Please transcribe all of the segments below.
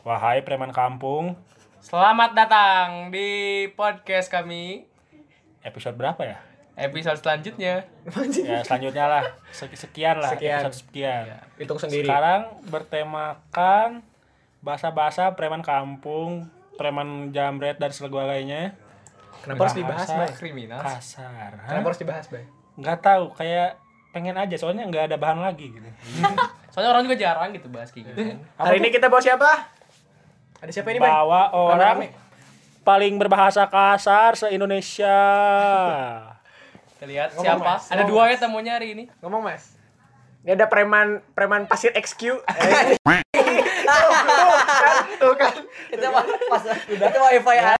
Wahai preman kampung, Selamat datang di podcast kami episode berapa ya? episode selanjutnya. Ya selanjutnya lah, Sek- sekian lah, Sekian. episode sekian. Hitung sendiri. Sekarang bertemakan bahasa-bahasa preman kampung, preman jamret dan sebagainya. Kenapa harus dibahas, Bay? Kriminal. Kasar. Hah? Kenapa harus dibahas, Bay? Nggak tahu, kayak pengen aja soalnya nggak ada bahan lagi gitu. Soalnya orang juga jarang gitu bahas kayak gitu. kan. Hari ini kita bawa siapa? Ada siapa ini, Bay? Bawa orang Rame-rame. paling berbahasa kasar se-Indonesia. Kita lihat Ngomong, siapa. Mas. Ada Ngomong, dua ya tamunya hari ini. Ngomong, Mas. Ini ada preman preman pasir XQ. Eh, tuh kan. itu mah pas udah itu wifi ya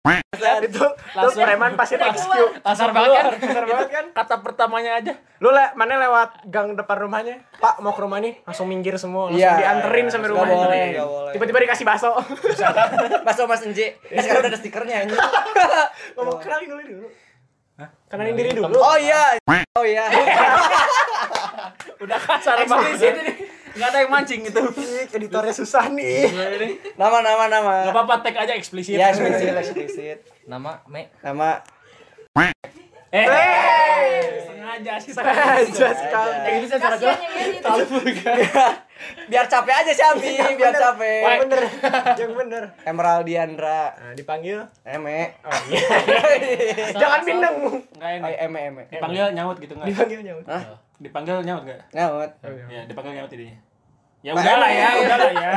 Itu Langsung. preman pasir XQ. Kasar banget kan? Kasar banget kan? Kata pertamanya aja. Lu le mana lewat gang depan rumahnya? Pak, mau ke rumah nih? Langsung minggir semua, langsung Iya, dianterin iya. sampai boleh. Tiba-tiba dikasih bakso. bakso mas Enji ini sekarang udah ada stikernya anjing Ngomong kenalin dulu dulu. Kenalin diri dulu. oh iya oh iya Udah kasar banget. Nggak ada yang mancing gitu. Editornya susah nih. nama nama nama Gak apa-apa tag aja eksplisit. ya eksplisit eksplisit Nama Me. nama Eh, Hey! sengaja sih. Aja sekali. Yang itu saya suara gua. biar capek aja sih Abi biar capek Yang bener. Yang bener. Emerald Diandra Nah, dipanggil. Eme Oh iya. Jangan bindeng. Enggak oh, ini. Eme Eme Dipanggil nyaut gitu enggak? Dipanggil nyaut. Hah? Dipanggil nyaut enggak? Nyaut Ya, dipanggil nyaut ini. Ya udahlah ya, udahlah ya.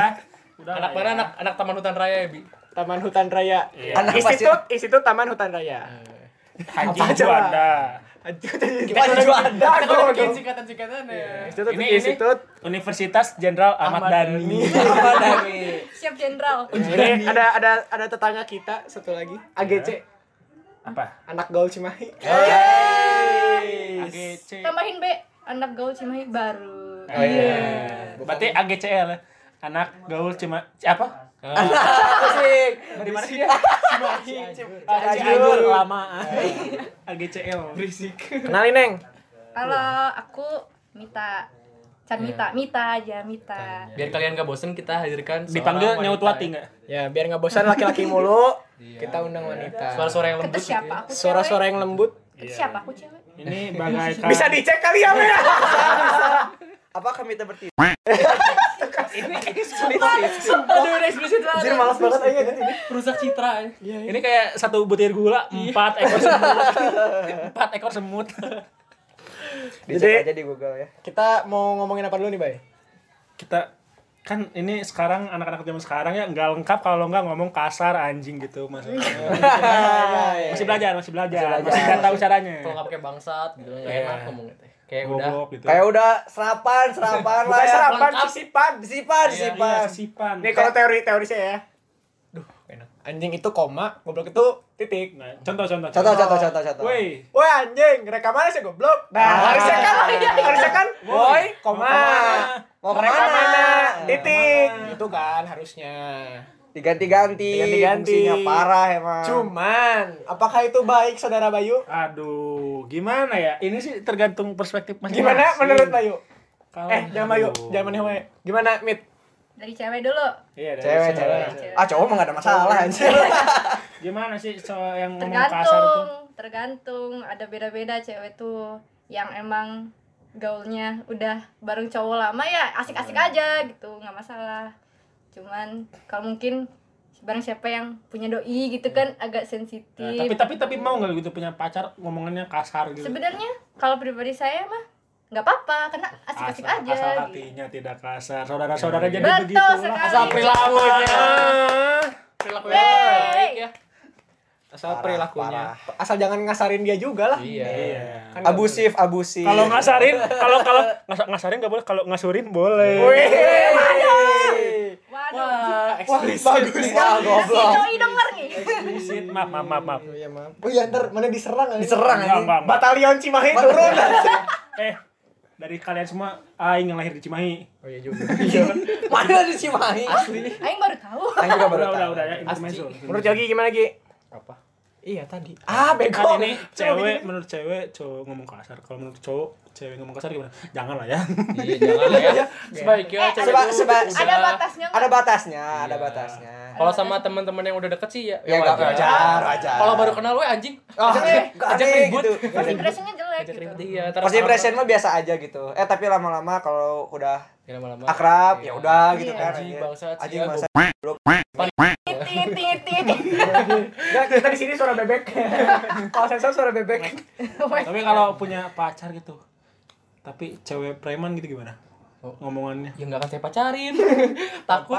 Udah Anak mana anak anak Taman Hutan Raya ya, Bi? Taman Hutan Raya. Iya. Anak Institut Institut Taman Hutan Raya. Haji Apa aja, Juanda. Kita Wah, Juanda. Kita udah bikin singkatan-singkatan ya. Institut Ini Institut. Universitas Jenderal Ahmad, Ahmad Dhani. apa Dami Siap jenderal. Ini ada ada ada tetangga kita satu lagi. AGC. Apa? Anak gaul Cimahi. AGC. Tambahin B, anak gaul Cimahi baru. Oh iya. Berarti AGCL ya. Anak gaul cuma apa? asik Dari mana sih dia? Cimahi. Cianjur lama. AGCL. Berisik. Kenalin, Neng. Kalau aku Mita. Can Mita, Mita aja, Mita. Biar kalian gak bosen kita hadirkan Dipanggil wanita nyaut wati ya. enggak? Ya, biar nggak bosan laki-laki mulu, kita undang wanita. Suara-suara yang lembut gitu siapa? ya. Suara-suara yang lembut. Kata siapa? Aku cewek. Ini bagaikan Bisa dicek kali ya, Mel. apa kami kita bertiga Aduh, udah eksplisit banget. Jadi malas banget aja jadi. Rusak citra. ya. Ini kayak satu butir gula, empat ekor semut. empat ekor semut. dicek Jadi- aja di Google ya Kita mau ngomongin apa dulu nih, Bay? Kita kan ini sekarang anak-anak zaman sekarang ya nggak lengkap kalau nggak ngomong kasar anjing gitu maksudnya masih belajar masih belajar masih nggak tahu caranya Kalau nggak pakai bangsat gitu Iya. enak ngomongnya teh. Kayak udah gitu kayak udah serapan serapan lah ya serapan, lengkap. sisipan. disipan Iya, disipan sisipan Nih kalau teori teori saya ya. Duh, enak. Anjing itu koma, goblok itu titik. Nah, contoh contoh contoh contoh contoh contoh Woi, Woi anjing, rekamannya sih goblok. Nah, Ah. harusnya kan harusnya kan woi, koma. mau Mereka ke mana mana? Titik. Itu kan harusnya. diganti-ganti Diganti-ganti. parah emang Cuman, apakah itu baik saudara Bayu? aduh, gimana ya? Ini sih tergantung perspektif masing-masing. Gimana menurut Bayu? Kalau- Eh, jangan Bayu, jangan Bayu. Gimana, Mit? Dari cewek dulu. Iya, dari cewek cewek Cewek. ah cowok mah gak ada masalah anjir Gimana sih soal yang ngomong kasar itu? Tergantung, tergantung. Ada beda-beda cewek tuh yang emang gaulnya udah bareng cowok lama ya asik-asik aja gitu, nggak masalah. Cuman kalau mungkin bareng siapa yang punya doi gitu kan agak sensitif. Nah, tapi tapi tapi mau nggak gitu punya pacar ngomongannya kasar gitu? Sebenarnya kalau pribadi saya mah nggak apa-apa karena asik-asik asal, aja. asal gitu. hatinya tidak kasar. Saudara-saudara jadi Betul begitu. Asal perilakunya. perilaku yang baik ya. Asal Parah, perilakunya. parah. Asal jangan ngasarin dia juga lah. Iya. Iya. Kan abusif abusif Kalau ngasarin, kalau kalau ngas- ngasarin nggak boleh, kalau ngasurin boleh. boleh. Waduh. Wah, Wah, bagus. wah Si goblok doi denger nih. Eksplisit. Maaf, maaf, maaf, maaf. Oh iya, maaf. Oh iya, ntar mana diserang diserang enggak. Batalion Cimahi turun. Eh, dari kalian semua aing yang lahir di Cimahi. Oh iya juga. mana di Cimahi Aing baru tahu. Aing juga baru Udah, udah, tahu. udah ya, intermezzo. Menurut Yogi gimana, Gi? apa? Iya tadi. Ah, bego. Kan ini cewek begini. menurut cewek cowok ngomong kasar. Kalau menurut cowok cewek ngomong kasar gimana? Jangan lah ya. Iya, jangan lah ya. Sebaiknya Eh, cewek Seba, tuh seba, udah- ada batasnya ada batasnya, ada Iya. batasnya. Kalau sama teman-teman yang udah deket sih ya, Ya, nggak wajar, wajar. Kalau baru kenal we anjing. Oh, Ajak- aneh ribut. gitu. First impressionnya jelek gitu. ribut iya. First orang- impression mah biasa aja gitu. Eh tapi lama-lama kalau udah Ya, lama-lama. akrab Iya. ya udah gitu Iya. kan. Anjing, Iya. bangsa. Tit tit. Nggak, kita di sini suara bebek. Kalau sensor suara bebek. Tapi kalau punya pacar gitu. Tapi cewek preman gitu gimana? Oh. Ngomongannya. Ya nggak akan saya pacarin. Takut.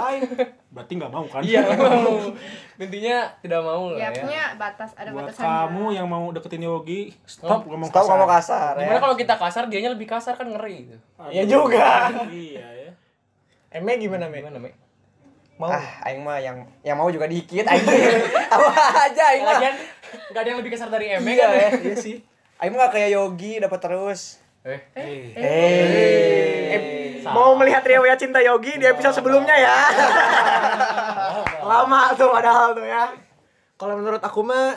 Berarti nggak mau kan? Iya, nggak mau. Intinya tidak mau lah Ya ya. punya batas, ada Buat batasannya. kamu yang mau deketin Yogi, stop ngomong Tahu kasar. ngomong kasar ya. Gimana kalau kita kasar, dianya lebih kasar kan ngeri gitu. Ya juga. Iya ya. Eme gimana, Me? Gimana, Me? Mau? Ah, aing mah yang yang mau juga dikit aing. Apa aja aing mah. Lagian nggak ada yang lebih kasar dari Eme Iya kan? ya. Iya sih. Aing mah kayak Yogi dapat terus. Eh, Eh. Eh. Mau melihat riwayat cinta Yogi di episode sebelumnya ya. Lama tuh padahal tuh ya. Kalau menurut aku mah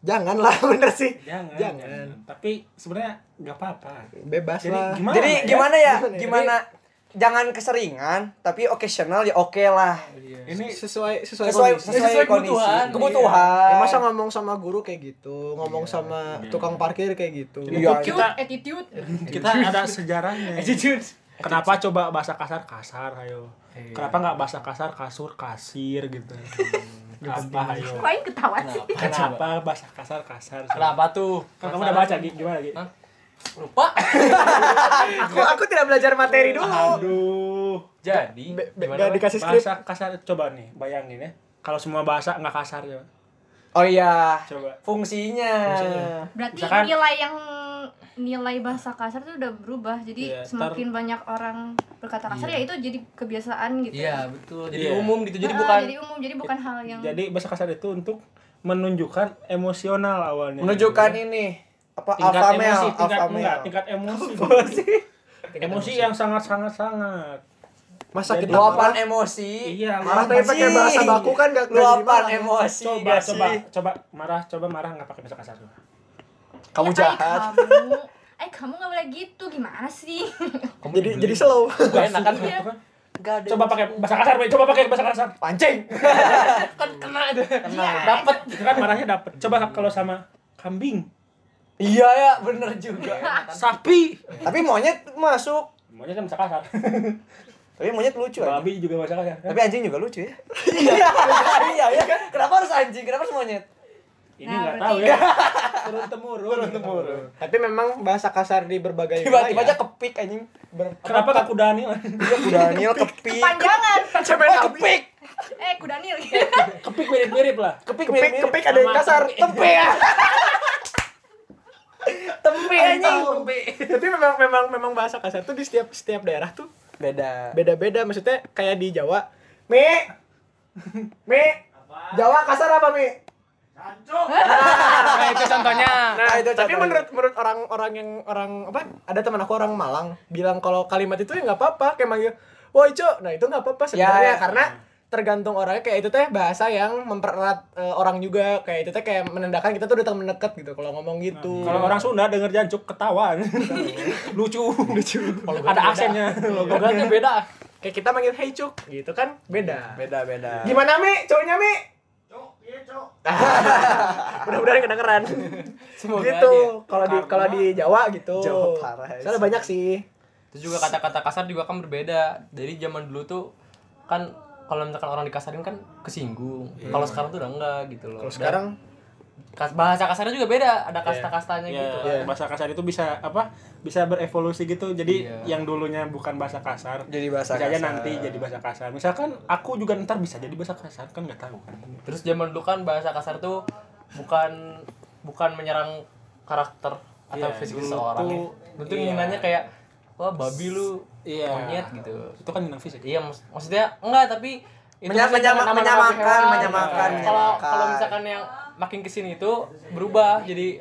janganlah bener sih. Jangan, Jangan. jangan. Tapi sebenarnya nggak apa-apa. Bebas Jadi lah. gimana? Jadi ya? gimana ya? Gimana ya? Gimana? Jangan keseringan, tapi occasional ya oke lah. Ini sesuai sesuai, Sesuai kondisi. sesuai, Sesuai kondisi. kebutuhan. Kebutuhan. Ya masa ngomong sama guru kayak gitu, ngomong sama tukang parkir kayak gitu. Iya. Attitude, Kita- attitude. kita ada sejarahnya. attitude. Kenapa coba bahasa kasar kasar ayo? Iya. Kenapa nggak bahasa kasar kasur kasir gitu? Apa ayo? Kok ketawa sih? Kenapa bahasa kasar kasar? Kenapa tuh? Kan kamu udah baca Gi? gimana Gi? Hah? Lupa. Aku aku tidak belajar materi dulu. Aduh. Jadi, Be- be- gimana, nggak dikasih skrip. Bahasa kasar coba nih, bayangin ya. Kalau semua bahasa nggak kasar ya. Oh iya. Coba. Fungsinya. Fungsinya. Berarti Misalkan- nilai yang nilai bahasa kasar tuh udah berubah. Jadi Iya, semakin banyak orang berkata kasar ya itu jadi kebiasaan gitu. Iya, betul. Jadi Iya. umum gitu. Jadi Ah, bukan jadi umum, jadi bukan hal yang Jadi bahasa kasar itu untuk menunjukkan emosional awalnya. Menunjukkan ini apa tingkat alpha emosi, tingkat alpha enggak, tingkat emosi. Emosi. emosi yang sangat sangat sangat. Masa Jadi kita Luapan emosi. Iya, marah tapi pakai bahasa baku kan gak jadi Luapan emosi. coba coba coba marah coba marah nggak pakai bahasa kasar coba. Kamu Ya, ay, jahat. kamu, eh kamu nggak boleh gitu gimana sih? kamu Jadi jadi slow. Gak enak kan? Iya. Gak ada. Coba pakai bahasa kasar, coba pakai bahasa kasar. pancing. kan kena itu. Iya. Dapat. Itu kan marahnya dapet. Coba kalau sama kambing, Iya ya, bener juga. sapi. Tapi monyet masuk. Maunya kan bahasa kasar. Tapi monyet lucu aja. Babi juga bahasa kasar. Tapi anjing juga lucu ya. Iya, iya ya. Kenapa harus anjing? Kenapa harus monyet? Ini Nah, nggak tahu ya. Turun temurun. Turun temurun. Tapi memang bahasa kasar di berbagai Tiba-tiba aja kepik anjing. ber- Kenapa gak kudani? Iya, Daniel kepik. Panjangan. Sampai Oh, kepik. Eh, kudanil. Kepik mirip-mirip lah. Kepik Kepik, mirip-mirip. kepik ada yang kasar. Tempe ya. Tempe anjing. Tapi memang memang memang bahasa kasar tuh di setiap setiap daerah tuh Beda. beda-beda. Maksudnya kayak di Jawa, Mi, Mi, Jawa kasar apa Mi? Nah, itu contohnya. Nah, Ah, itu tapi contohnya. menurut menurut orang-orang yang orang apa? Ada teman aku orang Malang bilang kalau kalimat itu ya nggak apa-apa kayak manggil, "Woi, Cok." Nah, itu nggak apa-apa sebenarnya Ya. karena tergantung orangnya kayak itu teh bahasa yang mempererat eh, orang juga kayak itu teh kayak menandakan kita tuh datang mendekat gitu kalau ngomong gitu. Kalau orang Sunda denger jancuk ketawa. Lucu. Lucu. Ada aksennya. Logatnya beda. kayak kita manggil "Hey, Cuk." gitu kan beda. Beda beda. Gimana Mi? Cowoknya Mi? Mudah-mudahan kedengeran. Semoga gitu. Kalau di kalau di Jawa gitu. Jawa parah, ya. Soalnya banyak sih. Terus juga kata-kata kasar juga kan berbeda. Dari zaman dulu tuh kan kalau misalkan orang dikasarin kan kesinggung. Kalau sekarang tuh udah enggak gitu loh. Kalau Dan sekarang kas- bahasa kasarnya juga beda. Ada kasta-kastanya Ya, gitu. Iya. bahasa kasar itu bisa apa? Bisa berevolusi gitu. Jadi Iya. yang dulunya bukan bahasa kasar, Jadi bahasa bisa aja kasar. nanti jadi bahasa kasar. Misalkan aku juga ntar bisa jadi bahasa kasar kan nggak tahu kan. Terus zaman dulu kan bahasa kasar tuh bukan bukan menyerang karakter atau Iya, fisik seseorang. tuh, ya. Dulu tuh iya. kayak wah babi lu Iya. monyet gitu. Itu kan menang fisik. Iya, mak- maksudnya enggak tapi itu menyamakan, menyamakan, Iya. Kalau menyamakan. kalau misalkan yang makin ke sini itu berubah jadi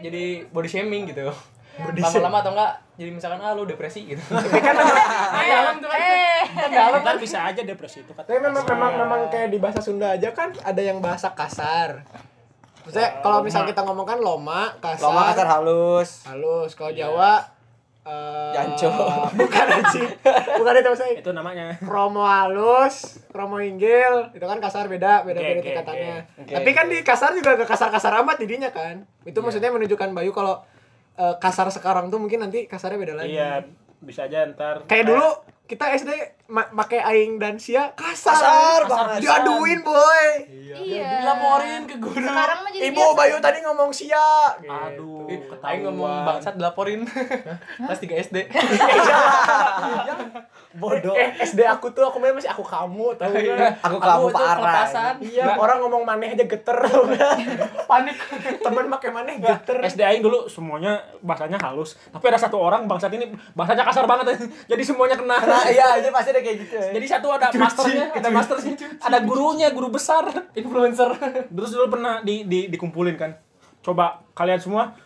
jadi body shaming gitu. Lama-lama atau enggak jadi misalkan ah lu depresi gitu. Tapi kan dalam tuh kan. Eh, Kan dalam kan bisa aja depresi itu tapi memang memang memang kayak di bahasa Sunda aja kan ada yang bahasa kasar. Maksudnya kalau misal kita ngomong kan loma, kasar, Lama kasar halus. halus. Kalau Jawa eh Janco. bukan anjing. Bukan itu maksudnya. Itu namanya. Kromo halus, kromo inggil, itu kan kasar beda, beda beda oke, tingkatannya. oke. Tapi kan di kasar juga gak kasar-kasar amat didinya kan. Itu maksudnya menunjukkan Bayu kalau eh, kasar sekarang tuh mungkin nanti kasarnya beda lagi. Iya, bisa aja ntar. Kayak dulu kita SD ma- make aing dan sia kasar. Kasar banget. Diaduin, boy. Iya. Dilaporin ke guru. Sekarang mah jadi Ibu biasa. Bayu tadi ngomong sia. Aduh, Aing ketahuan. ngomong bangsat dilaporin. Kelas 3 SD. Bodoh. Eh, SD aku tuh aku main masih aku kamu tahu kan? Aku kamu tuh parah. Iya, orang ngomong maneh aja geter? Panik. Temen make maneh geter. SD aing dulu semuanya bahasanya halus, tapi ada satu orang bangsat ini bahasanya kasar banget jadi semuanya kena. Nah, iya, itu pasti ada kayak gitu. ya. Jadi satu ada masternya, ada masternya, ada gurunya, guru besar. Influencer. Terus dulu pernah di, di dikumpulin kan. Coba kalian semua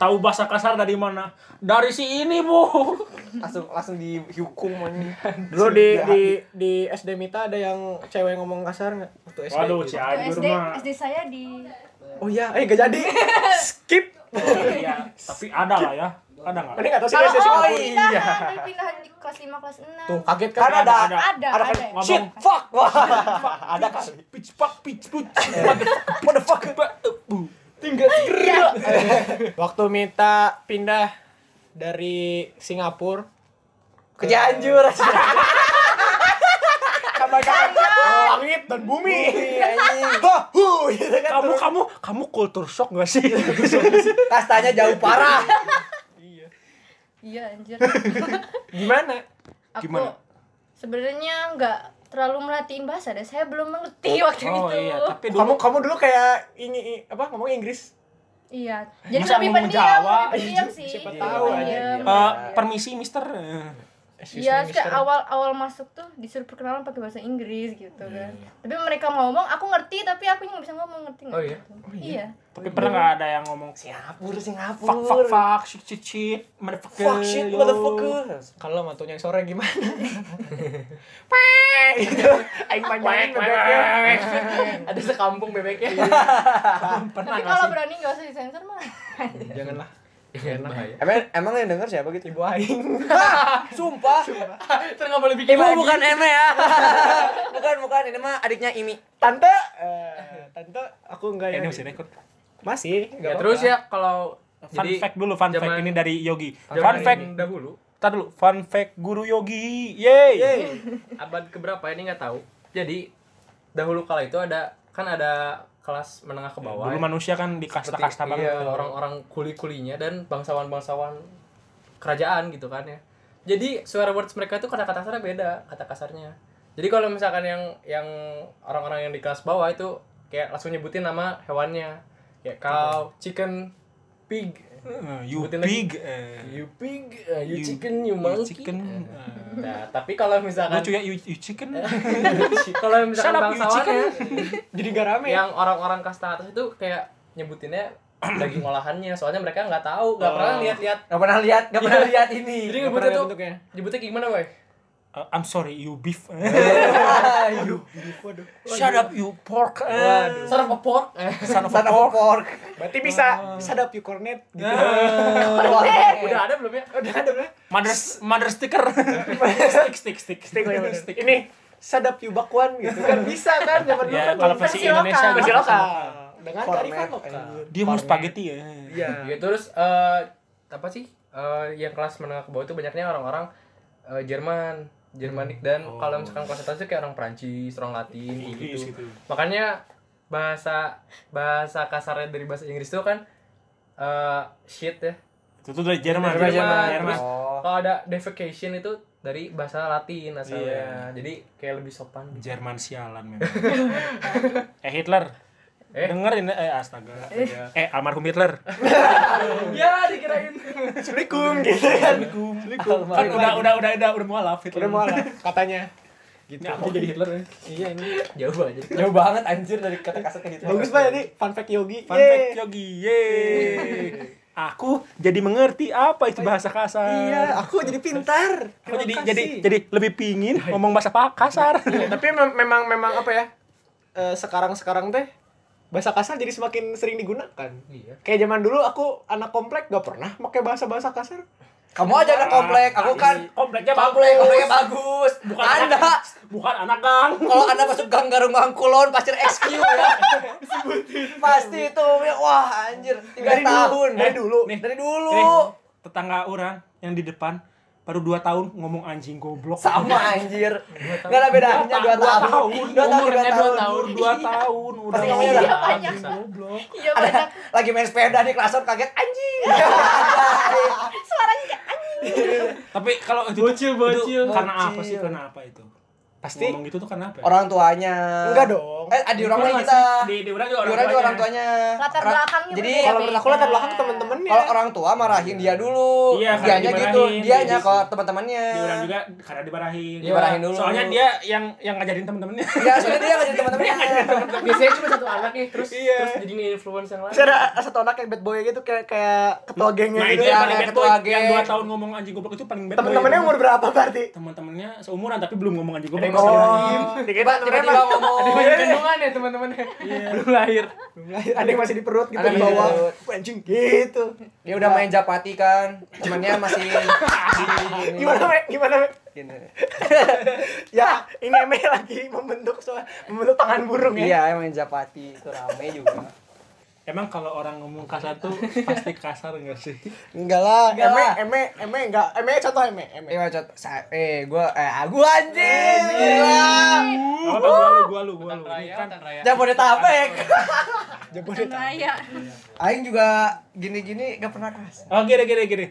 tahu bahasa kasar dari mana? Dari si ini, Bu. langsung langsung dihukum. Dulu di di di SD Mita ada yang cewek ngomong kasar nggak waktu SD? Waduh, gitu. si SD, mah. SD saya di Oh iya, eh gak jadi. Skip. Iya, tapi ada lah ya. Ada nggak? Ini nggak tahu sih oh, Singapura. pindahan, tapi pindahan di kelas 5 kelas 6. Tuh, kaget kan? Kan ada ada. Ada, Ada kan ada. ngomong. Shit, fuck. Wah, ada kan. Pitch pak, pitch pitch. Motherfucker. Tinggal Waktu Mita pindah dari Singapura Ke Cianjur. sama langit dan bumi. Anjing. Wah, hu, gitu kan. Kamu kamu kamu culture shock gak sih? Kastanya jauh parah. Iya, anjir. Gimana? Aku Gimana? sebenarnya nggak terlalu merhatiin bahasa deh. Saya belum mengerti waktu Oh itu. iya, tapi Kamu dulu kamu dulu kayak ini apa ngomong Inggris? Iya. Jadi Masa lebih pendiam, Jawa? lebih pendiam sih. Siapa Lebih tahu aja. pendiam. eh, permisi, Mister. Excuse Iya, kayak mister. awal awal masuk tuh disuruh perkenalan pakai bahasa Inggris gitu Iya, kan. Tapi mereka ngomong, aku ngerti tapi aku nggak bisa ngomong, ngerti nggak? Oh iya? Iya. Tapi pernah nggak ada yang ngomong Singapura, fuck Singapura. fuck fuck shit shit shit motherfucker Fuck shit, motherfucker. Kalau matunya sore gimana? Pek gitu. Aing panjangin bebeknya. Ada sekampung bebeknya. Pernah Tapi kalau berani nggak usah disensor mah. Janganlah. Bahaya. Emang emang yang denger siapa gitu? Ibu aing. Sumpah. Terus nggak boleh bikin Ibu lagi. bukan Eme ya. bukan bukan ini mah adiknya Imi. Tante, eh, tante aku enggak Eh, ya. ini masih rekod. Masih, enggak Ya terus ya kalau Fun jadi fact dulu, fun fact ini dari Yogi. Fun fact, dahulu tar dulu. Fun fact guru Yogi. Yeay. abad keberapa ini nggak tahu. Jadi dahulu kala itu ada kan ada kelas menengah ke bawah. Dulu manusia kan di kasta-kasta banget. iya, orang-orang kuli-kulinya dan bangsawan-bangsawan kerajaan gitu kan ya. Jadi swear words mereka itu kata-kata kasarnya beda, kata kasarnya. Jadi kalau misalkan yang yang orang-orang yang di kelas bawah itu kayak langsung nyebutin nama hewannya. Kayak cow, chicken, pig. Eh, you Sebutin pig. eh, You pig, uh, you, You- chicken, you you monkey. chicken. eh. Nah, tapi kalau misalkan Lucu ya you, you chicken. kalau misalkan Shut up, you bangsawannya Jadi gak rame. yang orang-orang kasta atas itu kayak nyebutinnya daging olahannya soalnya mereka nggak tahu nggak Oh. pernah lihat-lihat Gak pernah lihat, gak pernah lihat ini. jadi Nggak nyebutnya pernah tuh bentuknya. nyebutnya gimana boy Uh, I'm sorry, you beef. Aduh. Shut up, you pork. Waduh. son of a pork. Son of a Son of a pork. pork. Berarti bisa bisa ada cornet gitu. udah ada belum ya Udah ada belum? Mother, mother sticker. stick, stick, stick. Stick, bener. Ini sadap you bakwan gitu kan bisa kan zaman dulu Ya, kan kalau versi Indonesia lokal. versi lokal dengan Cornet, kearifan lokal. Dia mau spaghetti ya. Iya. ya terus eh, apa sih Eh, yang kelas menengah ke bawah itu banyaknya orang-orang eh, Jerman Jermanik dan Oh. kalau misalkan itu kayak orang Prancis orang Latin Inggris gitu gitu. makanya bahasa bahasa kasarnya dari bahasa Inggris itu kan eh shit ya Itu tuh dari Jerman. Dari Jerman. Jerman. Jerman. Oh. kalau ada defecation itu dari bahasa Latin asalnya Iya. jadi kayak lebih sopan gitu. Jerman sialan memang. eh Hitler. Eh? Dengerin eh astaga. Eh almarhum Hitler. ya dikirain Assalamualaikum gitu kan. Kan udah udah udah udah udah mualaf Hitler. Udah mau lah katanya. Gitu. Nggak mau jadi Hitler ya. Iya ini. jauh aja Jauh banget anjir dari kata kasar ke gitu. Bagus banget nih fun fact Yogi. Fun Yeay. fact Yogi. Yeay. Aku jadi mengerti apa itu bahasa kasar. Iya, aku jadi pintar. Aku jadi jadi jadi lebih pingin ngomong bahasa kasar. Iya, tapi mem- memang memang apa ya? eh, sekarang sekarang teh bahasa kasar jadi semakin sering digunakan. Iya. Kayak zaman dulu aku anak komplek gak pernah pakai bahasa-bahasa kasar. Kamu aja anak komplek, aku kan kompleknya komplek, bagus. kompleknya bagus. Bukan Anda anak, bukan anak gang. kalau anda masuk gang Garung Gang Kulon pasti XQ ya. pasti itu wah anjir tiga Dari dulu, tahun dari dulu. Nih, dari nih, dulu tetangga orang yang di depan baru 2 tahun ngomong anjing goblok. sama anjir nggak ada bedanya dua tahun dua tahun Umurnya dua dua tahun tahun. Dua tahun udah ngomongnya udah anjing banyak. goblok. Iya ada banyak lagi main sepeda di klason kaget anjing suaranya kayak Tapi kalau itu Bocil, itu bocil. karena apa sih? Karena apa itu? Pasti ngomong gitu tuh karena apa? ya? orang tuanya Enggak dong. eh di orang lain Bukan kita di di orang juga orang orang tuanya latar belakangnya jadi. Kalau menurut aku latar belakang temen-temennya. kalau orang tua marahin dia dulu Iya, dianya gitu dimarahin. dianya Jadi- ke teman-temannya Di orang juga karena dimarahin. dimarahin dulu Soalnya dia yang yang ngajarin temen-temennya. Iya, soalnya dia ngajarin teman-temannya. Biasanya cuma satu anak nih, terus Iya. terus jadi influence yang lain. Ada satu anak yang bad boy gitu kayak kayak ketua gengnya Nah, gitu. itu yang ya, paling kayak ketua geng. Yang 2 tahun ngomong anjing goblok itu paling bad boy. Temen-temennya umur berapa berarti? teman-temannya seumuran tapi belum ngomong anjing goblok. Yang masih ngomong. anjing. Dikit Tiba- tiba-tiba ngomong Ada banyak kandungan ya teman-temannya. Belum lahir. Ada yang masih di perut gitu di yang bawah. perut. Anjing gitu. dia udah main japati kan temannya masih Gimana? Gimana? Gini. Ya, ini Eme lagi membentuk soal membentuk tangan burung ya. iya main japati itu rame juga Emang kalau orang ngomong kasar tuh pasti kasar enggak sih? Enggak lah. Enggak Eme, lah. Eme, Eme enggak. Eme contoh Eme, Eme. eh macet sa- eh gua eh gua anjing gila Apa gua lu gua lu gua lu. Kan. Jabodetabek Jabodetabek. raya aing juga gini-gini gak pernah kasar Oh, gini gini gini.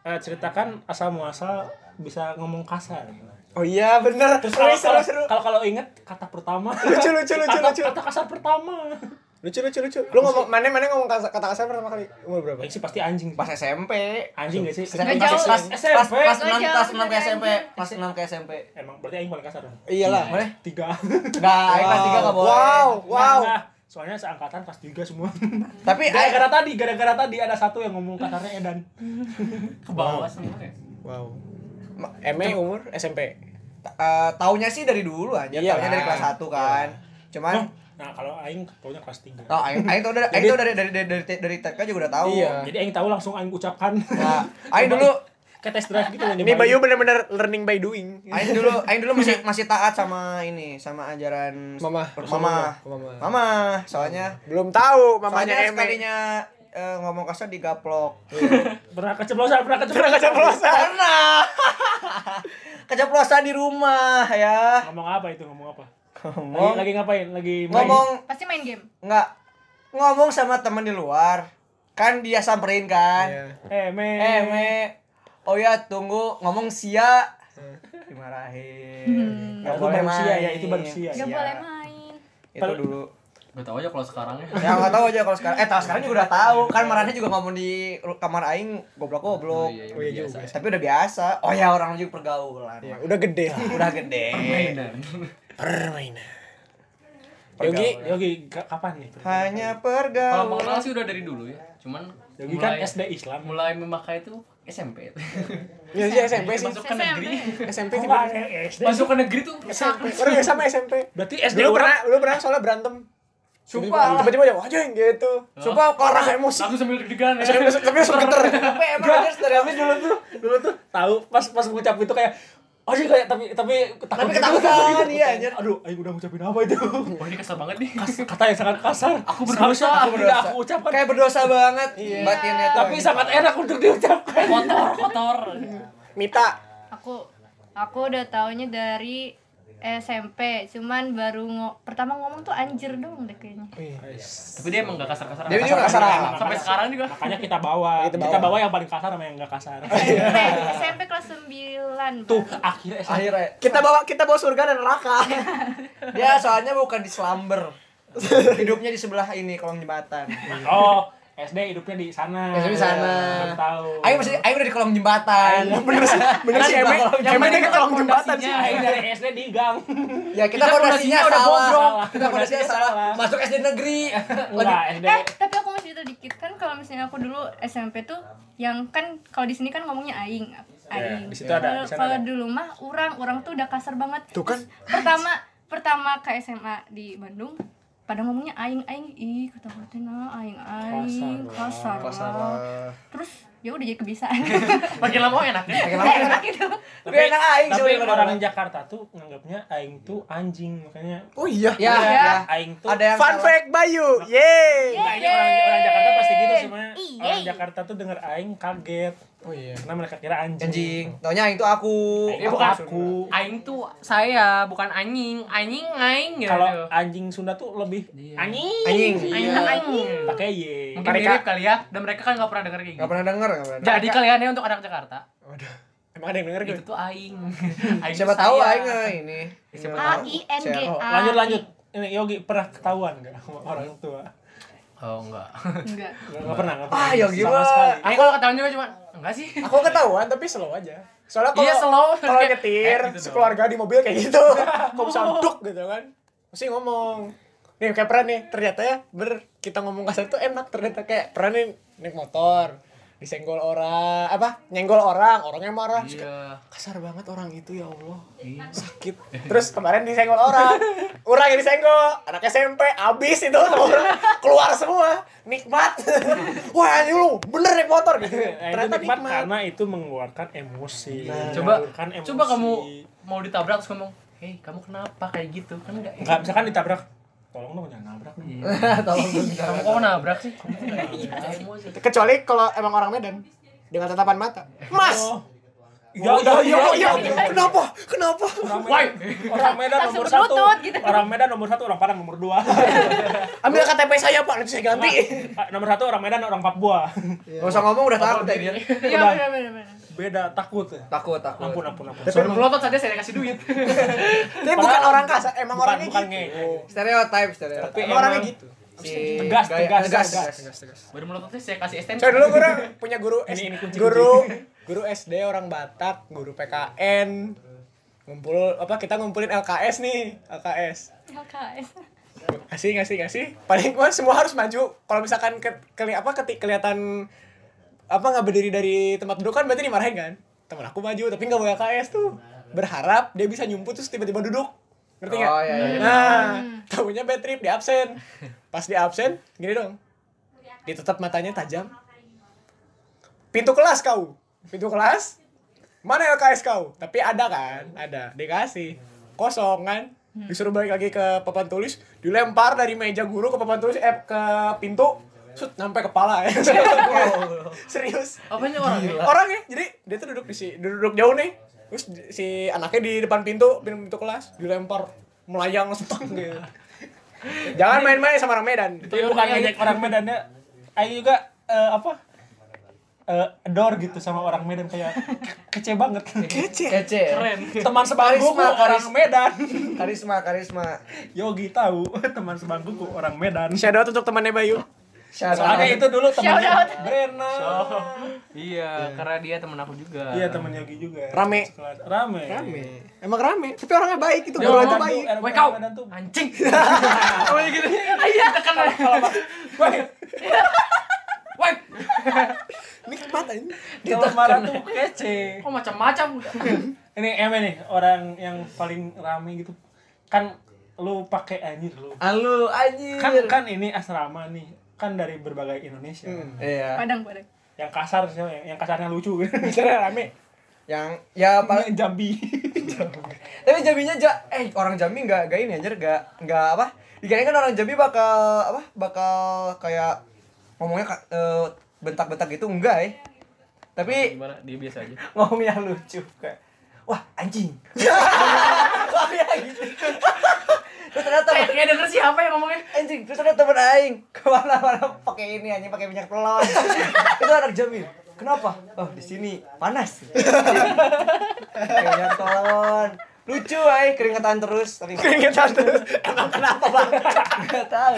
Eh, ceritakan asal muasal bisa ngomong kasar. Oh iya, bener. Terus seru, kalau seru, kalau seru. kalau kalau inget kata pertama. Lucu, lucu, lucu, kata, lucu. Kata kasar pertama. Lucu, lucu, lucu. Lu ngomong mana mana ngomong kata kata kasar pertama kali umur berapa? Sih pasti anjing. pas SMP Anjing gak sih? Nggak pas jauh. pas SMP. pas pas Nggak enam pas enam ke SMP anjing. pas enam ke SMP Emang berarti aing paling kasar. dong? Iyalah. boleh Tiga. Aing kelas tiga gak boleh Wow, wow. Nah, nah, soalnya seangkatan kelas tiga semua. tapi Gara-gara tadi, gara-gara tadi ada satu yang ngomong kasarnya Edan. Ke bawah semua ya. Wow. Eme umur SMP. eh, taunya sih dari dulu aja, Iya taunya dari kelas 1 kan. Cuman Nah, kalau aing taunya kelas tiga. oh, aing aing tahu dari aing tahu dari dari dari dari, dari TK juga udah tahu. Iya. Jadi aing tahu langsung aing ucapkan. Nah, aing dulu Kayak test drive gitu loh. Ini Bayu benar-benar learning by doing. aing dulu aing dulu masih masih taat sama ini, sama ajaran Mama. Mama. Mama. Mama, soalnya Belum tahu soalnya mamanya Eme. sekalinya eh, ngomong kasar digaplok. pernah keceplosan, pernah keceplosan. Pernah keceplosan. Pernah. Keceplosan di rumah ya. Ngomong apa itu? Ngomong apa? Lagi, Ngomong lagi ngapain? Lagi main? ngomong pasti main game nggak ngomong sama temen di luar kan dia samperin kan Iya. Eh, me. eh me oh ya tunggu ngomong sia dimarahin Nah, itu baru sia ya, itu baru sia. nggak Iya. boleh main itu dulu Gak tau aja kalau sekarang ya. ya nggak tahu aja kalau sekarang eh tahu sekarang juga udah tahu kan marahnya juga ngomong di kamar aing goblok goblok iya, Oh iya biasa. juga. tapi udah biasa oh ya orang juga pergaulan Iya, udah gede lah. udah gede. Permainan. Yogi, Yogi, ka- kapan nih? hanya Kalau pergaulan mengenal sih udah dari dulu ya. Cuman Yogi kan mulai- SD Islam. mulai memakai itu SMP. Ya sih SMP sih. Masuk ke negeri. SMP Kok sih. ada SD? Masuk ke negeri tuh SMP. Orang ya sama SMP. Berarti SD orang pernah, lu pernah soalnya berantem. Sumpah. Tiba-tiba aja wajah gitu. Sumpah kalau orang emosi. langsung sambil deg-degan ya. Tapi langsung geter. tapi emang aja dari dulu tuh dulu tuh tahu pas pas ngucap itu kayak oh sih kayak tapi tapi takut Tapi gitu. ketakutan, iya, anjir. aduh ayo udah ngucapin apa itu Wah ini kasar banget nih. Kas- kata yang sangat kasar Aku berdosa, aku berdosa. aku ucapkan kayak berdosa banget batinnya tuh tapi sangat enak untuk diucapkan Kotor, kotor. Mita. aku aku udah taunya dari SMP cuman baru ngo pertama ngomong tuh anjir dong deh kayaknya Tapi dia emang gak kasar-kasar. Dia juga kasar. Sampai sekarang juga. makanya kita bawa Kita kita bawa. bawa, yang paling kasar sama yang enggak kasar SMP SMP kelas 9 tuh akhirnya SMP. akhirnya Kita bawa kita bawa surga dan neraka. dia soalnya bukan di slumber hidupnya di sebelah ini kolong jembatan oh SD hidupnya di sana SD di sana. Tahu Aing masih Aing udah di kolong jembatan Bener sih, bener sih Eme. Eme dia ke kolong jembatan sih. Aing dari SD di gang ya kita, Kita fondasinya udah bobrok. kita fondasinya Fondasinya salah salah. masuk SD negeri enggak SD eh tapi aku masih cerita dikit kan kalau misalnya aku dulu SMP tuh yang kan kalau di sini kan ngomongnya aing aing di situ ada, di Kalau- sana kalau ada. dulu mah orang orang tuh udah kasar banget Tuh kan. Terus pertama pertama ke SMA di Bandung pada ngomongnya aing aing ih kata gue teh nah aing aing kasar, Kasar lah. terus ya udah jadi kebiasaan Makin lama enak ya. enak gitu Tapi enak aing tapi orang Jakarta tuh nganggapnya aing tuh anjing makanya Oh iya. Ya, Iya. ya. aing tuh Ada yang Fun salah. fact Bayu. Yeay. Nah, ini orang orang Jakarta pasti gitu sebenarnya. Iya. Orang Jakarta tuh denger aing kaget Oh iya. karena mereka kira anjing. Anjing. Taunya aing tuh aku. Aing Ya, bukan. aku. Aing tuh saya, bukan anjing. Anjing aing gitu. Kalau anjing Sunda tuh lebih anjing. Anjing. Aing Iya. anjing. Pakai y. Mungkin Mereka- mirip kali ya, dan mereka kan nggak pernah denger kayak gitu. Gak pernah denger, gak pernah denger. Jadi kalian ya untuk anak Jakarta, Waduh. Emang ada yang denger itu gitu? tuh aing. aing Siapa tahu aing nggak ini. Siapa A tahu. I N G. A Lanjut lanjut. Ini Yogi pernah ketahuan gak sama orang tua? Oh enggak. enggak Gak, nggak pernah, pernah. Ah, Yogi Sama sekali. Aku kalau ketahuan juga cuma enggak sih. Aku ketahuan tapi slow aja. Soalnya kalau Iya, slow. kalau nyetir eh, gitu sekeluarga di mobil kayak gitu. Kok bisa duk gitu kan. Mesti ngomong. Nih kayak pernah nih. Ternyata ya ber kita ngomong kasar tuh enak ternyata. Kayak pernah nih naik motor disenggol orang apa nyenggol orang orangnya marah. Iya. kasar banget orang itu ya Allah. Sakit. Terus kemarin disenggol orang. Orang yang disenggol anak SMP abis itu. Semua orang keluar semua. Nikmat. Wah anjing lu bener naik motor. Gitu Nah, itu ternyata nikmat nikmat. karena itu mengeluarkan emosi. Coba Menyalurkan emosi. coba kamu mau ditabrak terus ngomong, "Hei, kamu kenapa kayak gitu?" Kan enggak. nggak misalkan ditabrak tolong dong jangan nabrak nih. Tolong dong. Kamu kok nabrak sih? Kecuali kalau emang orang Medan dengan tatapan mata mas Oh. ya udah ya ya kenapa kenapa Woi. Orang Medan nomor satu. gitu. Orang Medan nomor satu, orang Padang nomor dua. ambil KTP saya pak nanti saya ganti Pak, nomor satu orang Medan, orang Papua. Gak usah ngomong udah ya dia. iya Udah. Beda takut ya. Takut, takut. Ampun, ampun, ampun. Sebelum melotot saja saya kasih duit. tapi bukan orang kasar emang Bukan, orangnya bukan gitu ngego. Stereotype, stereotype. Tapi emang orangnya gitu Si Tegas, gaya- tegas, tegas. tegas. Baru melototnya saya kasih extension. saya dulu gue punya guru Ini- S- ini kunci, guru guru SD orang Batak guru PKN ngumpul apa kita ngumpulin LKS nih LKS LKS ngasih ngasih ngasih paling gua semua harus maju kalau misalkan ke, keli apa ketik kelihatan apa nggak berdiri dari tempat duduk kan berarti dimarahin kan? Temen aku maju tapi nggak bawa LKS tuh. Berharap dia bisa nyumput terus tiba-tiba duduk. Ngerti nggak? Oh, iya, iya. nah tahunya bad trip di absen. Pas di absen gini dong. Ditutup matanya tajam. Pintu kelas kau. Pintu kelas? Mana LKS kau? Tapi ada kan? Ada. Dikasih. Kosong kan? Disuruh balik lagi ke papan tulis. Dilempar dari meja guru ke papan tulis eh ke pintu sut sampai kepala ya serius Apanya orang? orangnya jadi dia tuh duduk di si duduk jauh nih terus si anaknya di depan pintu pintu, pintu kelas dilempar melayang setang gitu jangan main-main sama orang Medan Tapi bukan ngejek orang Medan ya. Ayo juga eh, apa? Eh, adore gitu sama orang Medan kayak ke- kece banget. kece Kece. ya? Keren. Teman Karisma, orang. Medan. Karisma, karisma. Yogi tahu teman sebangkuku orang Medan. out untuk temannya Bayu Soalnya itu dulu Shout out. Brena. Iya, karena dia teman aku juga. Iya teman Yogi juga. Rame. Rame. rame emang rame tapi orangnya baik itu Dia guru aja ngomong, baik Woi kau, anjing. Oh gitu. Iya, tekan. Woi, Woi, nikmat aja kalau marah tuh kece. kok macam-macam. Ini Eme nih orang yang paling rame gitu. Kan lu pakai anjir lu. Halo, anjir. Kan kan ini asrama nih. Kan dari berbagai Indonesia. Iya. padang padang Yang kasar sih, yang, yang kasarnya lucu. misalnya rame Yang ya paling Jambi. tapi Jambinya ja eh orang Jambi nggak nggak ini anjir nggak nggak apa dikirain kan orang Jambi bakal apa bakal kayak ngomongnya eh, bentak-bentak gitu enggak ya tapi Gimana? Dia biasa aja. ngomongnya lucu kayak wah anjing wah ya gitu terus ternyata Kayak kayak denger siapa yang ngomongnya? anjing terus ada temen aing. Ke mana-mana pakai ini anjing pakai minyak telon. Itu anak Jambi kenapa? Oh di sini. Panas. Minyak telon. Lucu ay keringetan terus. Tapi keringetan terus. Emang kenapa bang? Nggak tahu.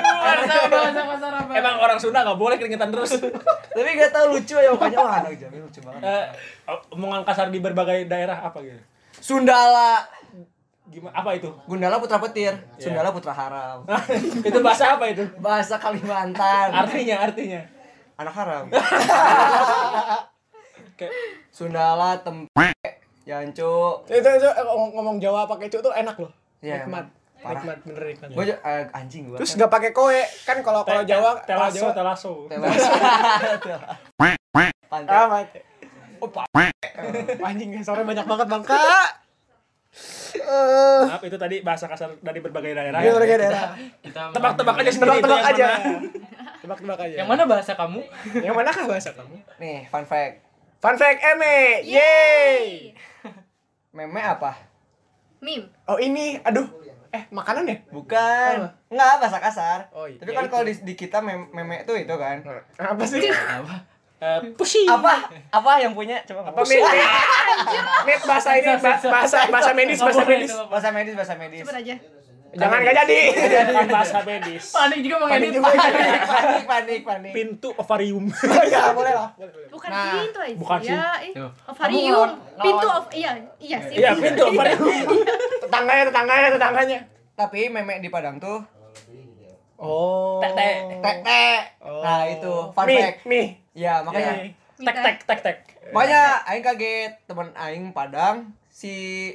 Bahasa bahasa kasar apa? Emang orang Sunda nggak boleh keringetan terus. tapi nggak tahu lucu ya pokoknya. Wah anak Jambi lucu banget. Eh, omongan kasar di berbagai daerah apa gitu? Sundala Gimana? Apa itu? Gundala putra petir Sundala putra haram. Itu bahasa apa itu? bahasa Kalimantan. Artinya, artinya. anak haram. Kayak Sundala tempe Yancu. Itu itu eh, ngomong, ngomong Jawa pakai cu tuh enak loh. Iya, nikmat. Parah. nikmat bener nikmat. Gue anjing gue. terus nggak pakai koe. Kan kalau kalau Jawa kalau telaso Jawa telaso. Pantai. ah oh pak. Anjing sore banyak banget bangka Eh, maaf itu tadi bahasa kasar dari berbagai daerah di berbagai daerah Kita tebak-tebak aja sendiri tebak-tebak itu aja tebak-tebak aja Yang mana bahasa kamu? yang mana kah bahasa kamu Nih, fun fact. fun fact Eme yeay Meme apa? Meme. oh ini aduh eh makanan ya Bukan. Enggak, bahasa kasar. Oh, iya, Tapi kan itu. kalau di, di kita mem meme tuh itu kan. apa sih Apa? Eh, pushi Apa? Apa yang punya? Coba apa mit mit bahasa ini ba- bahasa bahasa medis bahasa medis Bahasa medis, bahasa medis. Coba aja. jangan nggak jadi bahasa medis Panik juga mau panik edit. juga panik, panik, panik. pintu ovarium ya boleh lah. Bukan Nah, pintu aja. bukan sih. Ya, eh. Ovarium. Pintu of iya, iya sih. iya pintu ovarium tetangganya tetangganya tetangganya Tapi meme di Padang tuh oh Tete. tete. Nah, itu fun fact. mie Ya, makanya. Mie. tek tek tek tek. Makanya aing kaget teman aing Padang si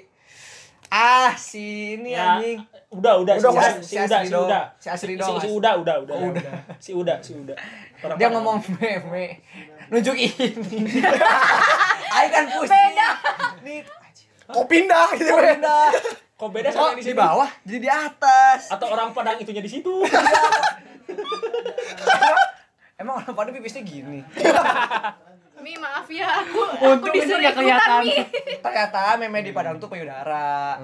ah si ini Ya, anjing. udah udah Udah, si, udah. si, Si udah si udah Si Asri si, dong, si As- udah udah udah. Oh, udah. Si udah si udah Orang dia ngomong meme nunjuk ini aing kan pusing. Beda. nih. Kok pindah gitu kok pindah? Kok beda sama yang di bawah? Jadi di atas. Atau orang Padang itunya di situ emang orang Padang pipisnya gini? Mi maaf ya, aku aku Untung itu kelihatan. ternyata meme di Padang tuh payudara.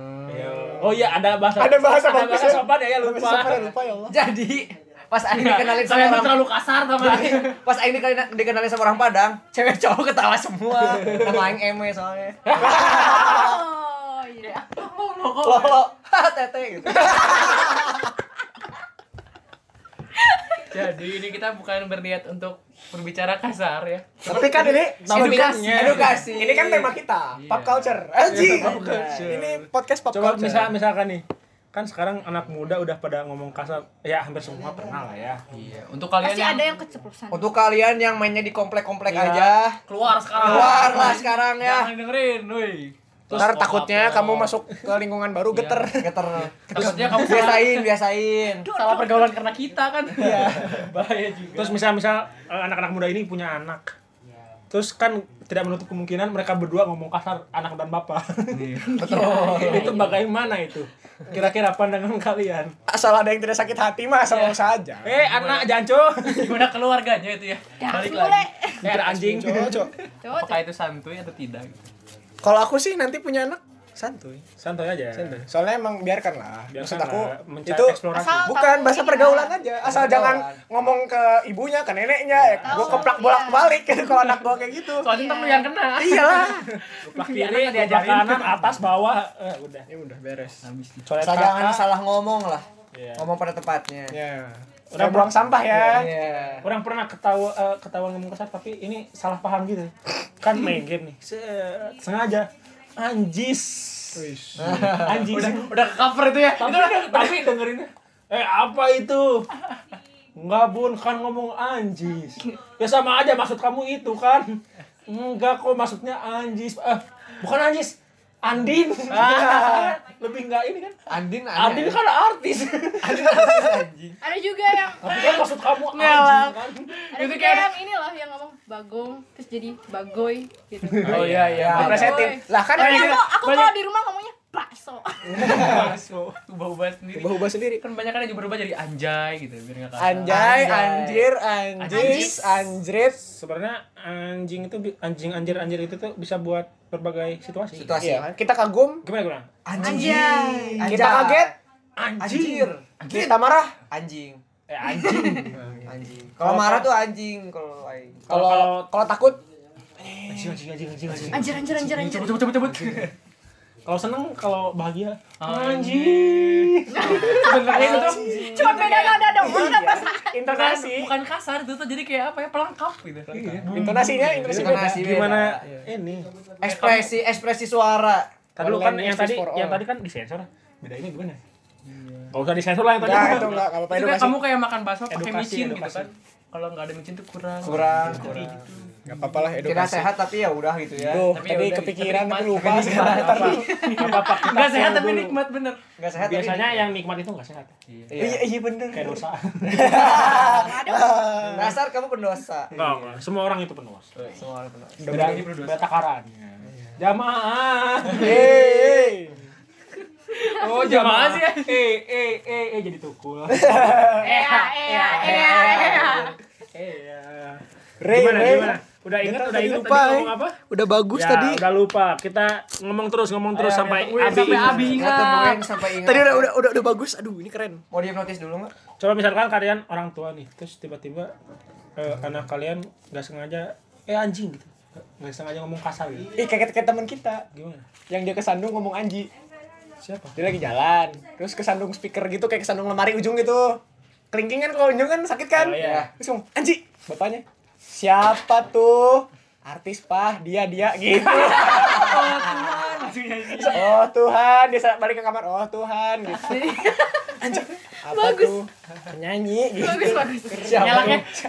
Oh iya ada bahasa Ada bahasa ada bahasa sopan ya, ya lupa lupa lupa ya Allah. Jadi pas aing dikenalin sama orang terlalu kasar sama pas aing dikenalin, dikenalin sama orang Padang cewek cowok ketawa semua. Nama aing eme soalnya. Oh, iya. lo lo ha tete gitu Jadi ini kita bukan berniat untuk berbicara kasar ya. tapi kan ini edukasi edukasi ini kan tema kita Iya. pop culture anjing Pop culture. ini podcast pop coba culture misal misalkan nih kan sekarang anak muda udah pada ngomong kasar ya hampir semua pernah lah ya Iya. Untuk kalian Pasti yang ada yang keceplosan. untuk kalian yang mainnya di komplek-komplek Iya. aja keluar sekarang. keluar lah sekarang ya Jangan dengerin, woi. Ntar takutnya apa? kamu masuk ke lingkungan baru Iya. geter geter Takutnya kamu biasain biasain salah pergaulan karena kita kan. Iya. Bahaya juga. terus misal misal eh, anak-anak muda ini punya anak terus kan tidak menutup kemungkinan mereka berdua ngomong kasar anak dan bapak betul itu bagaimana itu kira-kira pandangan kalian asal ada yang tidak sakit hati mah asal saja eh anak janco gimana keluarganya itu ya? Ya, Balik boleh. lagi. eh anjing Apakah itu santuy atau tidak? Kalau aku sih nanti punya anak santuy. Santai aja. Santuy. Soalnya emang biarkan lah. Biarkan maksud aku lah, itu eksplorasi. Asal bukan bahasa ini. pergaulan aja. Asal Pergaulan. jangan ngomong ke ibunya ke neneknya ya Tahu, gue keplak iya. bolak balik gitu kalau anak gue kayak gitu. Soalnya ntar lu yang kena. iyalah. Geplak kiri diajak kanan atas bawah. Eh udah. Ya udah beres. Habis asal jangan salah ngomong lah. Iya. ngomong pada tempatnya. Ya Udah udah buang sampah ya. Iya. orang pernah ketawa eh, ketawa ngomong kasar tapi ini salah paham gitu. Kan main game nih. Se- sengaja. Anjis. Anjing Udah udah ke cover itu ya. tapi tapi dengerinnya. Eh apa itu? Enggak bun. Kan ngomong anjis. Ya sama aja maksud kamu itu kan. Enggak kok maksudnya anjis. Eh bukan anjis Andin. Lebih enggak ini kan? Andin Andin. Kan artis. Anjing. Ada juga yang tapi kan maksud kamu anjing kan? Ada Itu juga kayak- yang ini loh yang ngomong bagong terus jadi bagoy gitu. oh iya iya. Bagoy. dipresetin. Lah kan Tapi banyak aku aku kalau di rumah ngomongnya bakso. Bakso. Ubah-ubah sendiri. ubah-ubah sendiri. Kan banyak kan yang berubah jadi anjay gitu. Biar enggak kasar. anjay anjir anjis anjrit. Sebenarnya anjing itu anjing anjir anjir itu tuh bisa buat berbagai situasi. Situasi. Iya. Kita kagum. Gimana gimana? Anjing. Kita kaget. Anjir kita marah. Anjing. Eh anjing. Anjing. Kalau marah tuh anjing kalau Kalau- kalau takut? Anjing anjing anjing anjing anjing. Anjir anjir anjir anjir. Cepet cepet cepet. Kalau seneng kalau bahagia. Anjing. Sebenarnya itu tuh Cuma beda nada dong, bukan bahasa. intonasi. Bukan kasar itu tuh jadi kayak apa ya pelengkap gitu. intonasinya intonasi beda. Intonasi beda. gimana ini? Ekspresi ekspresi suara. Tadi lu kan yang tadi yang tadi kan disensor. Beda ini gimana Gak usah disensor lah yang tadi. Ya itu enggak apa-apa. Edukasi. kamu kayak makan bakso pakai micin gitu kan. Kalau nggak ada micin tuh kurang. kurang gitu. Gak apa-apa lah edukasi. Kira sehat tapi ya udah gitu ya. Duh, Tapi tadi ya udah, kepikiran tapi tapi lupa. Tapi sekarang. apa apa apa kita Enggak sehat tapi nikmat bener. Enggak sehat biasanya tapi yang nikmat itu nggak sehat Iya, iya bener. kayak dosa dasar kamu pendosa. Enggak, enggak. semua orang itu pendosa Semua orang pendosa. beda beda takarannya jamaah Hei. Oh, jamaah sih. eh eh eh eh jadi tukul Iya, iya, iya, iya. iya Rey, gimana Rey. gimana udah ingat Kita udah ingat lupa, tadi eh. ngomong apa Udah bagus ya, tadi. udah lupa kita ngomong terus ngomong terus Ayo, sampai tungguin, abi sampai ingat. abi. Ingat. sampai ingat. Tadi udah udah udah udah bagus. Aduh, ini keren. Mau dihipnotis dulu nggak? coba misalkan kalian orang tua nih terus tiba-tiba eh, anak kalian nggak sengaja eh anjing gitu nggak sengaja ngomong kasar gitu Ih, kayak kayak teman kita gimana yang dia kesandung ngomong anji. siapa Dia lagi jalan, terus kesandung speaker gitu kayak kesandung lemari ujung gitu. Kelingking kan kalau ujung kan sakit kan? Oh, iya. Terus ngomong, "Anji." Bapaknya, "Siapa tuh?" Artis pah, dia dia gitu. oh Tuhan, dia sa- balik ke kamar. Oh Tuhan gitu. Anjing. Apa tuh? Penyanyi gitu. Bagus, bagus. Tuh?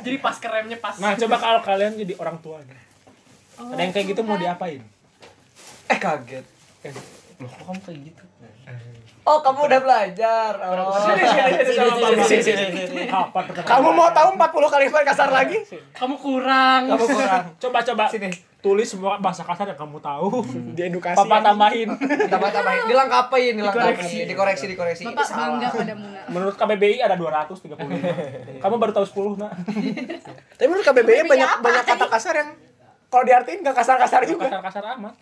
jadi pas keremnya pas. nah coba kalau kalian jadi orang tua nih ada yang kayak gitu mau diapain Eh kaget. Loh, kok kamu kayak gitu? Oh kamu udah belajar. Oh. Sini, sini, sini, sini, Kamu kali? mau tahu 40 kali kasar lagi? Kamu kurang. Kamu kurang. coba coba Sini. tulis semua bahasa kasar yang kamu tahu Diedukasi. papa tambahin Tambah tambahin. Dilengkapin, dilengkapin. Dikoreksi. Dikoreksi, Bapak bangga pada Muna. menurut KBBI ada 235 kamu baru tahu 10 nak Tapi menurut KBBI banyak banyak kata kasar yang kalau diartiin gak kasar-kasar juga. kasar-kasar amat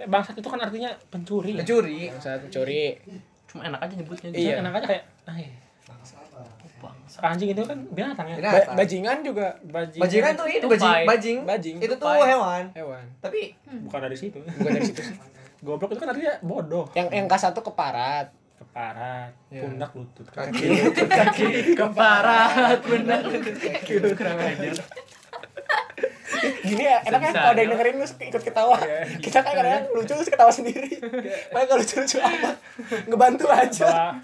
kayak bangsat itu kan artinya pencuri ya? Pencuri. Saat mencuri. Cuma enak aja nyebutnya. Iya. enak aja kayak ah, iya. anjing itu kan binatang ya Binatang. Ba- bajingan juga bajing Bajingan tuh ini Tupai. bajing, bajing. Bajing. Itu tuh hewan. hewan. Tapi bukan dari situ Bukan dari situ goblok itu kan artinya bodoh Yang yang kasar tuh keparat. keparat Iya. pundak lutut kaki. Keparat bener. Kurang ajar. Gini ya, enaknya kalau ada yang ya. dengerin terus ikut ketawa. Kita kan kadang lucu terus ketawa sendiri. Padahal kalau lucu-lucu amat. Ngebantu aja.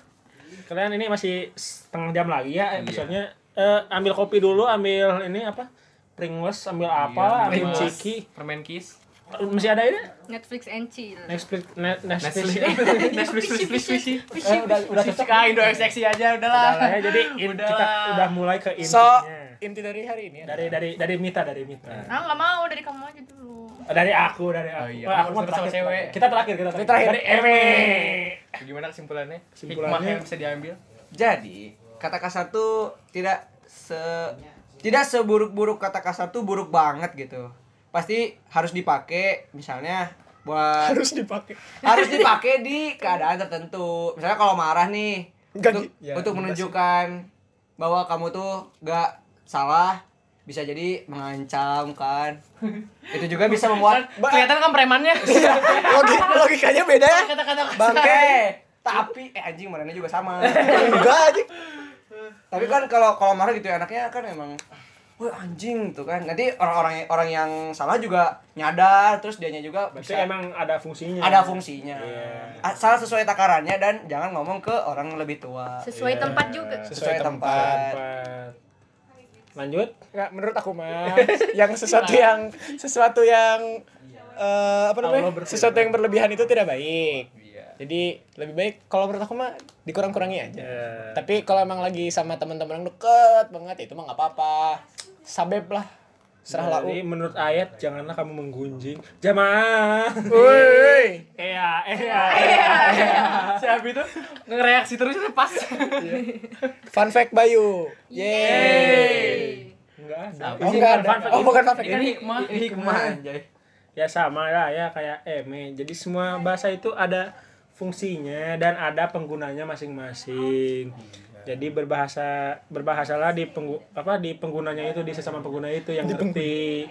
Kalian ini masih setengah jam lagi ya episodenya Eh, ambil kopi dulu ambil ini apa Pringles ambil apa lah ambil ciki Permen kiss. Masih ada ini Netflix and chill. Netflix net, Netflix Netflix. Netflix please. Eh, udah udah cocok ah Indo seksi aja udahlah. Udah ya jadi in- Udah kita lah. udah mulai ke So, intinya inti dari hari ini dari dari dari Mita dari Mita Ah nggak mau dari kamu aja dulu. dari aku dari aku Oh iya, aku sama terakhir cewek. kita terakhir kita terakhir, terakhir. dari Eme Gimana kesimpulannya? Kesimpulannya- Hikmah yang bisa diambil. Jadi, kata kasar tuh tidak se tidak seburuk-buruk kata kasar tuh buruk banget gitu. Pasti harus dipakai misalnya buat harus dipakai. harus dipakai di keadaan tertentu. Misalnya kalau marah nih Enggak, untuk. Ya, untuk menunjukkan bahwa kamu tuh gak salah bisa jadi mengancam kan. Itu juga bisa membuat Kelihatan kan premannya. Logik, logikanya beda ya. Kata-kata bangke. Tapi eh anjing marahnya juga sama. Enggak aja. Tapi kan kalau kalau marah gitu ya, anaknya kan emang Wah anjing tuh kan nanti orang-orang orang yang salah juga nyadar terus dianya juga berarti bisa emang ada fungsinya ada fungsinya Iya. asal sesuai takarannya dan jangan ngomong ke orang lebih tua Sesuai Iya. tempat juga. sesuai tempat Tempat. lanjut Enggak, menurut aku mah yang sesuatu yang sesuatu yang eh, apa namanya? Sesuatu yang berlebihan itu tidak baik. Jadi lebih baik kalau menurut aku mah dikurang-kurangi aja. Ya. Tapi kalau emang lagi sama teman-teman yang deket banget itu mah nggak apa-apa. Sabep lah. Serah lau. Jadi menurut ayat janganlah kamu menggunjing jamaah. Woi. Iya, iya, iya. Si Abi tuh ngereaksi terus udah pas. Fun fact Bayu. Yeay. Enggak ada. Oh, enggak ada. Fun fact Oh, ini- bukan fun fact. Ini hikmah. hikmah anjay Ya sama lah ya kayak eme. Jadi semua bahasa itu ada fungsinya dan ada penggunanya masing-masing. Jadi berbahasa berbahasalah di penggu, apa di penggunanya itu di sesama pengguna itu yang ngerti.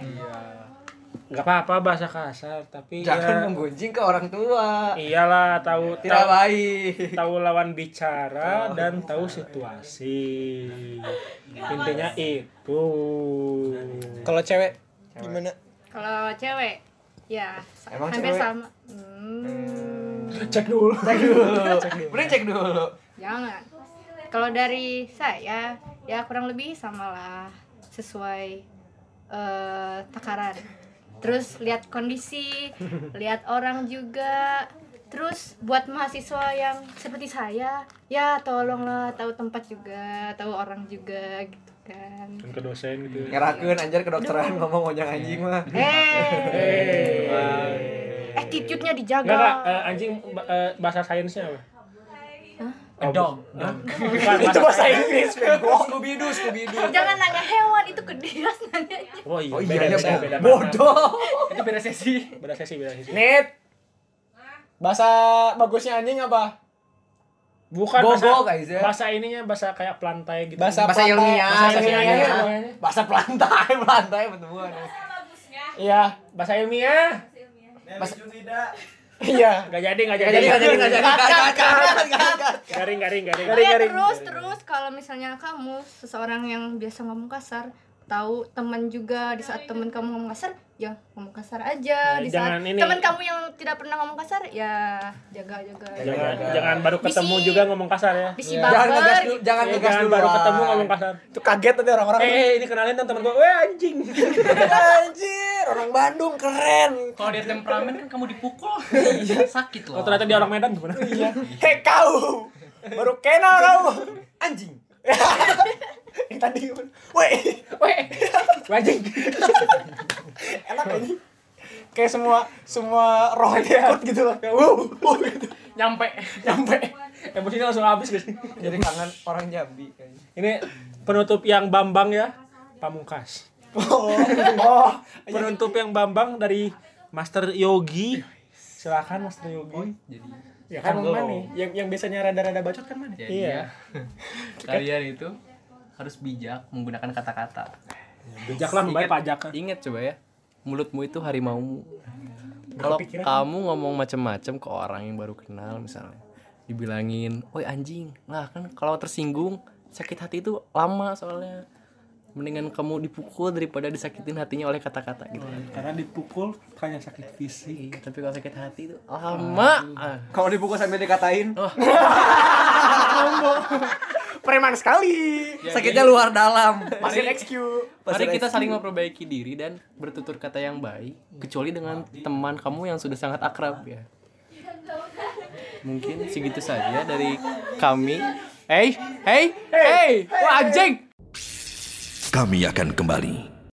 Nggak apa-apa bahasa kasar, tapi jangan ya menggunjing ke orang tua iyalah tahu tidak tahu, baik tahu lawan bicara dan tahu situasi. Intinya itu. Kalau cewek gimana? Kalau cewek, ya Emang hampir cewek? sama. Hmm, Cek dulu. cek dulu mending cek dulu jangan. Kalau dari saya, ya kurang lebih samalah sesuai eh, takaran. Terus lihat kondisi lihat orang juga. Terus buat mahasiswa yang seperti saya ya tolonglah tahu tempat juga tahu orang juga gitu kan. Kan ke dosen gitu. Ngerakeun anjir kedokteran ngomong ojang anjing mah. eh attitude-nya dijaga. Enggak, enggak, eh, anjing eh, bahasa sainsnya apa? A dog. Itu bahasa bahasa Inggris, bego. Scooby Doo, Scooby Doo. jangan nanya hewan itu ke dia nanya Oh iya, Oh beda, iya, beda, ya, beda, bodoh. Itu beda sesi. Beda sesi, beda sesi. Nit. Bahasa bagusnya anjing apa? Bukan Bogo, bahasa, Kaiser. bahasa ininya bahasa kayak pelantai gitu. Bahasa, Bahasa ilmiah, Bahasa bahasa ilmiah. ilmiah. namanya. Bahasa pelantai, pelantai betul Iya. bahasa ilmiah. Iya. Gak jadi, gak Gak jadi. jadi, gak jadi, gak jadi. Garing, garing, garing. Garing, ya garing. terus terus kalau misalnya kamu seseorang yang biasa ngomong kasar tahu teman juga di saat teman kamu ngomong kasar ya ngomong kasar aja Nah, di saat teman kamu yang tidak pernah ngomong kasar ya jaga jaga Jangan, jangan baru ketemu Bisi. juga ngomong kasar ya. bisi Jangan ngegas dulu, gitu. jangan ngegas jangan dulu. baru ketemu ngomong kasar. Itu kaget nanti orang-orang. Eh, eh, ini kenalin dong teman gue. Weh anjing. Anjir, orang Bandung keren. Kalau dia temperamen kan kamu dipukul. Sakit loh. Oh, ternyata dia orang Medan gimana? Iya. Hei kau. Baru kenal kau. Anjing. Yang tadi? Weh, Weh, anjing. enak ini. Kayak semua semua roh ikut gitu loh. Kayak wow, wow gitu. Nyampe. Nyampe. Emosinya langsung habis guys. Jadi kangen orang Jambi kayaknya. Ini penutup yang Bambang ya, Pamungkas. Oh, oh. Penutup yang Bambang dari Master Yogi. Silakan Master Yogi. Jadi Ya Kan lo. mana? Yang yang biasanya rada-rada bacot kan mana? jadi Iya. ya, kalian itu harus bijak menggunakan kata-kata. Bijaklah membayar pajak. Ingat coba ya, mulutmu itu harimaumu. Kalau kamu ngomong macam-macam ke orang yang baru kenal misalnya, dibilangin, "Woi anjing." Nah, kan kalau tersinggung, sakit hati itu lama soalnya. Mendingan kamu dipukul daripada disakitin hatinya oleh kata-kata gitu. Karena dipukul hanya sakit fisik. Iya, tapi kalau sakit hati itu lama. Ah. Kalau dipukul sambil dikatain, Preman sekali. sakitnya luar dalam. Masih XQ. Mari kita saling memperbaiki diri dan bertutur kata yang baik, kecuali dengan teman kamu yang sudah sangat akrab ya. Mungkin segitu saja dari kami. Hey, hey, hey, wah anjing! Kami akan kembali